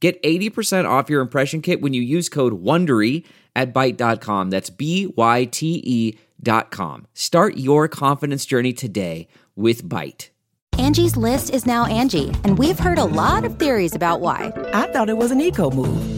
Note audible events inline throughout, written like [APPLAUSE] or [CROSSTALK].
Get 80% off your impression kit when you use code WONDERY at Byte.com. That's B-Y-T-E dot com. Start your confidence journey today with Byte. Angie's list is now Angie, and we've heard a lot of theories about why. I thought it was an eco move.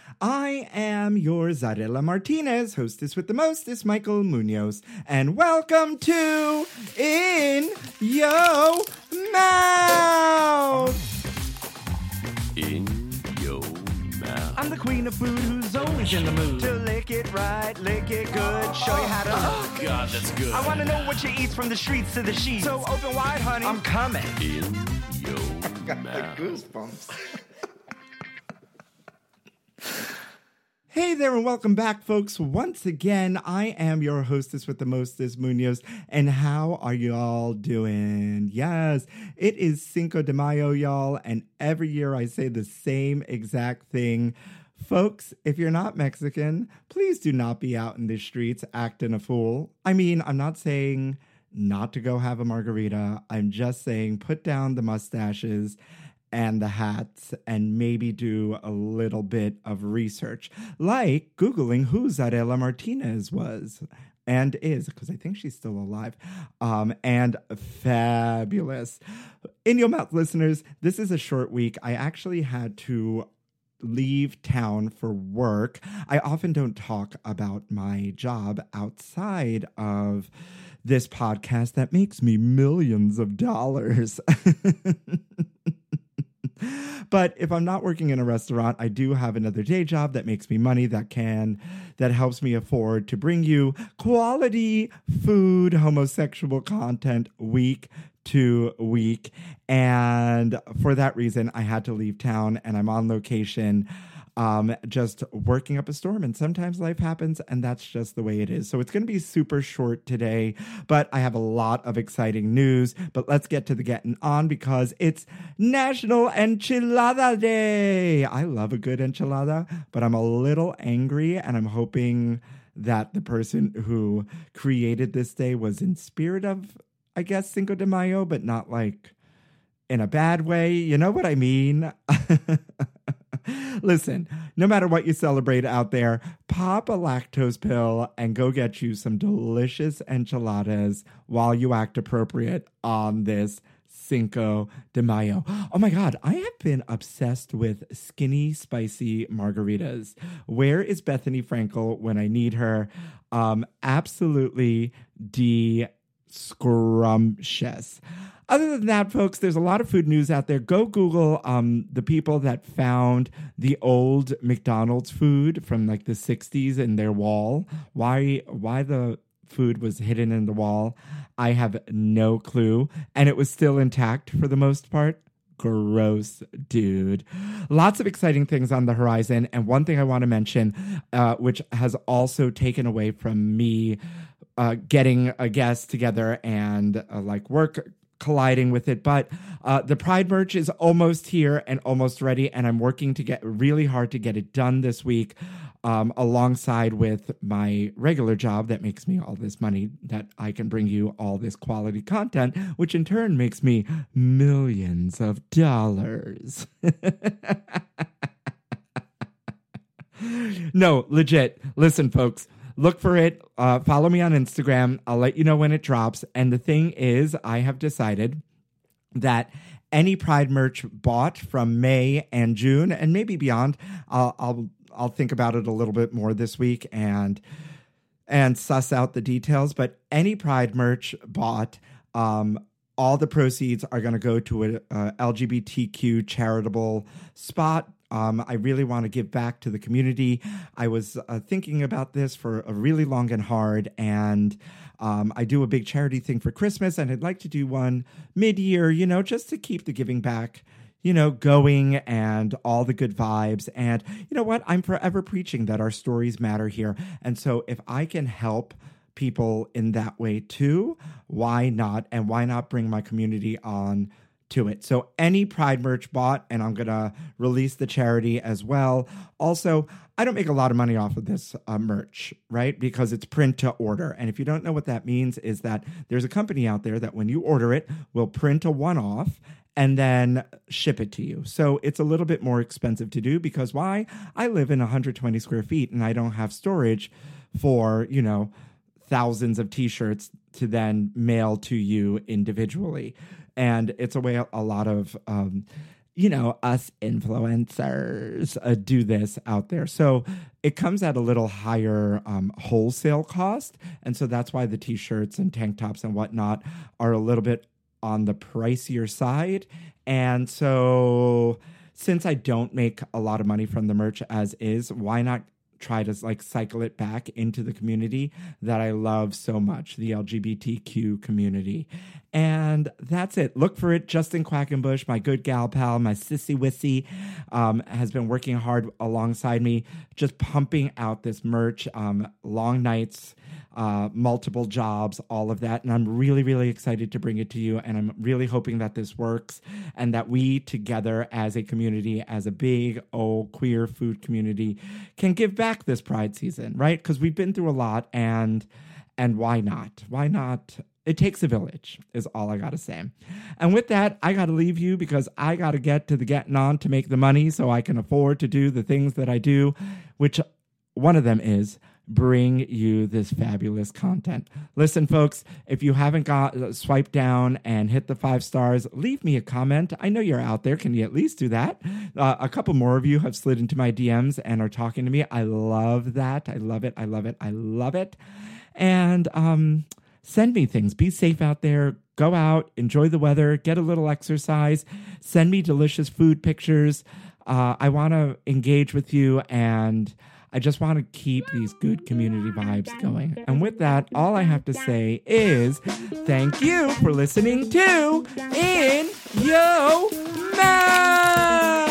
I am your Zarela Martinez, hostess with the most is Michael Muñoz, and welcome to In Yo Mouth. In your mouth. I'm the queen of food who's always in the mood to lick it right, lick it good, show you how to. Oh, God, that's good. I want to know what you eat from the streets to the sheets. So open wide, honey. I'm coming. In your [LAUGHS] mouth. I got the Goosebumps. [LAUGHS] Hey there, and welcome back, folks. Once again, I am your hostess with the mostest, Muñoz. And how are you all doing? Yes, it is Cinco de Mayo, y'all. And every year I say the same exact thing. Folks, if you're not Mexican, please do not be out in the streets acting a fool. I mean, I'm not saying not to go have a margarita. I'm just saying put down the mustaches and the hats and maybe do a little bit of research, like Googling who Zarela Martinez was and is, because I think she's still alive, um, and fabulous. In your mouth, listeners, this is a short week. I actually had to leave town for work. I often don't talk about my job outside of this podcast that makes me millions of dollars. [LAUGHS] but if I'm not working in a restaurant, I do have another day job that makes me money that can that helps me afford to bring you quality food, homosexual content week to week. And for that reason, I had to leave town and I'm on location um, just working up a storm. And sometimes life happens, and that's just the way it is. So it's going to be super short today, but I have a lot of exciting news. But let's get to the getting on because it's National Enchilada Day. I love a good enchilada, but I'm a little angry, and I'm hoping that the person who created this day was in spirit of, I guess, Cinco de Mayo, but not like in a bad way. You know what I mean? [LAUGHS] [LAUGHS] Listen, no matter what you celebrate out there, pop a lactose pill and go get you some delicious enchiladas while you act appropriate on this Cinco de Mayo. Oh my God, I have been obsessed with skinny, spicy margaritas. Where is Bethenny Frankel when I need her? Um, absolutely de scrumptious. Other than that, folks, there's a lot of food news out there. Go Google um, the people that found the old McDonald's food from like the 60s in their wall. Why why the food was hidden in the wall, I have no clue. And it was still intact for the most part. Gross, dude. Lots of exciting things on the horizon. And one thing I want to mention, uh, which has also taken away from me uh, getting a guest together and uh, like work colliding with it. But uh, the Pride merch is almost here and almost ready, and I'm working to get really hard to get it done this week. Um, alongside with my regular job that makes me all this money that I can bring you all this quality content, which in turn makes me millions of dollars. [LAUGHS] no, legit. Listen, folks, look for it. Uh, follow me on Instagram. I'll let you know when it drops. And the thing is, I have decided that any Pride merch bought from May and June and maybe beyond, I'll, I'll I'll think about it a little bit more this week and and suss out the details. But any Pride merch bought, um, all the proceeds are going to go to a, a LGBTQ charitable spot. Um, I really want to give back to the community. I was uh, thinking about this for a really long and hard, and um, I do a big charity thing for Christmas, and I'd like to do one mid year, you know, just to keep the giving back you know, going and all the good vibes. And you know what? I'm forever preaching that our stories matter here. And so if I can help people in that way too, why not? And why not bring my community on? To it. So, any Pride merch bought, and I'm to release the charity as well. Also, I don't make a lot of money off of this uh, merch, right? Because it's print to order. And if you don't know what that means, is that there's a company out there that when you order it, will print a one off and then ship it to you. So it's a little bit more expensive to do because why? I live in 120 square feet and I don't have storage for, you know, thousands of t-shirts to then mail to you individually. And it's a way a lot of um, you know, us influencers uh, do this out there. So it comes at a little higher um, wholesale cost. And so that's why the t shirts and tank tops and whatnot are a little bit on the pricier side. And so since I don't make a lot of money from the merch as is, why not try to like cycle it back into the community that I love so much, the LGBTQ community. And that's it. Look for it. Justin Quackenbush, my good gal pal, my sissy wissy, um, has been working hard alongside me, just pumping out this merch. Um, long nights, uh, multiple jobs, all of that. And I'm really, really excited to bring it to you. And I'm really hoping that this works and that we together as a community, as a big old queer food community, can give back this Pride season, right? Because we've been through a lot and and why not? Why not it takes a village, is all I got to say. And with that, I got to leave you because I got to get to the getting on to make the money so I can afford to do the things that I do, which one of them is bring you this fabulous content. Listen, folks, if you haven't got uh, swipe down and hit the five stars, leave me a comment. I know you're out there. Can you at least do that? Uh, a couple more of you have slid into my DMs and are talking to me. I love that. I love it. I love it. I love it. And um send me things. Be safe out there. Go out, enjoy the weather, get a little exercise, send me delicious food pictures. Uh, I want to engage with you and I just want to keep these good community vibes going. And with that, all I have to say is thank you for listening to In Yo Mouth.